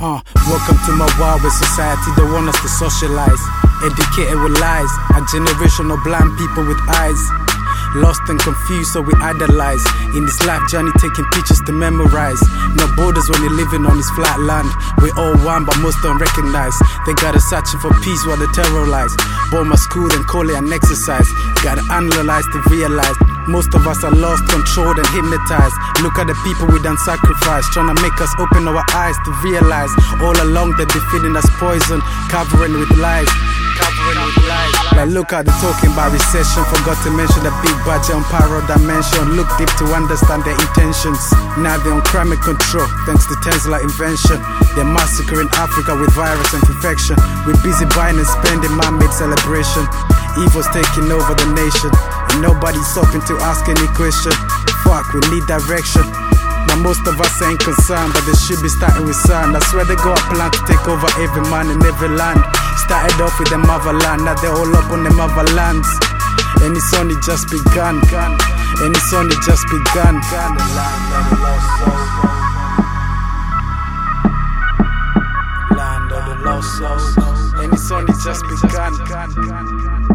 Uh, to my where society don't want us to socialize. Educated with lies, a generation of blind people with eyes. Lost and confused, so we idolize. In this life journey, taking pictures to memorize. No borders when you're living on this flat land. We all one, but most don't recognize. They got us searching for peace while they terrorize. Bomb my school, then call it an exercise. Gotta analyze to realize. Most of us are lost, controlled, and hypnotized. Look at the people we done sacrifice, trying to make us open our eyes to realize all along they've been feeding us poison, covering with lies. Like look at the talking about recession, forgot to mention the big budget on pyro dimension. Look deep to understand their intentions. Now they're on crime control, thanks to Tesla invention. They're massacring Africa with virus and infection. We're busy buying and spending man-made celebration. Evil's taking over the nation, and nobody's stopping to ask any question. Fuck, we need direction. Now most of us ain't concerned, but they should be starting with sun. That's where they got a plan to take over every man in every land. Started off with the motherland, now they're all up on the motherlands. And it's only just begun, and it's only just begun. Land of the lost souls, and it's only just begun.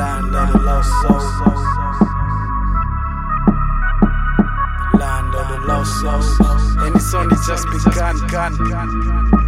Land of the lost souls. Land of the lost souls, and it's only just begun.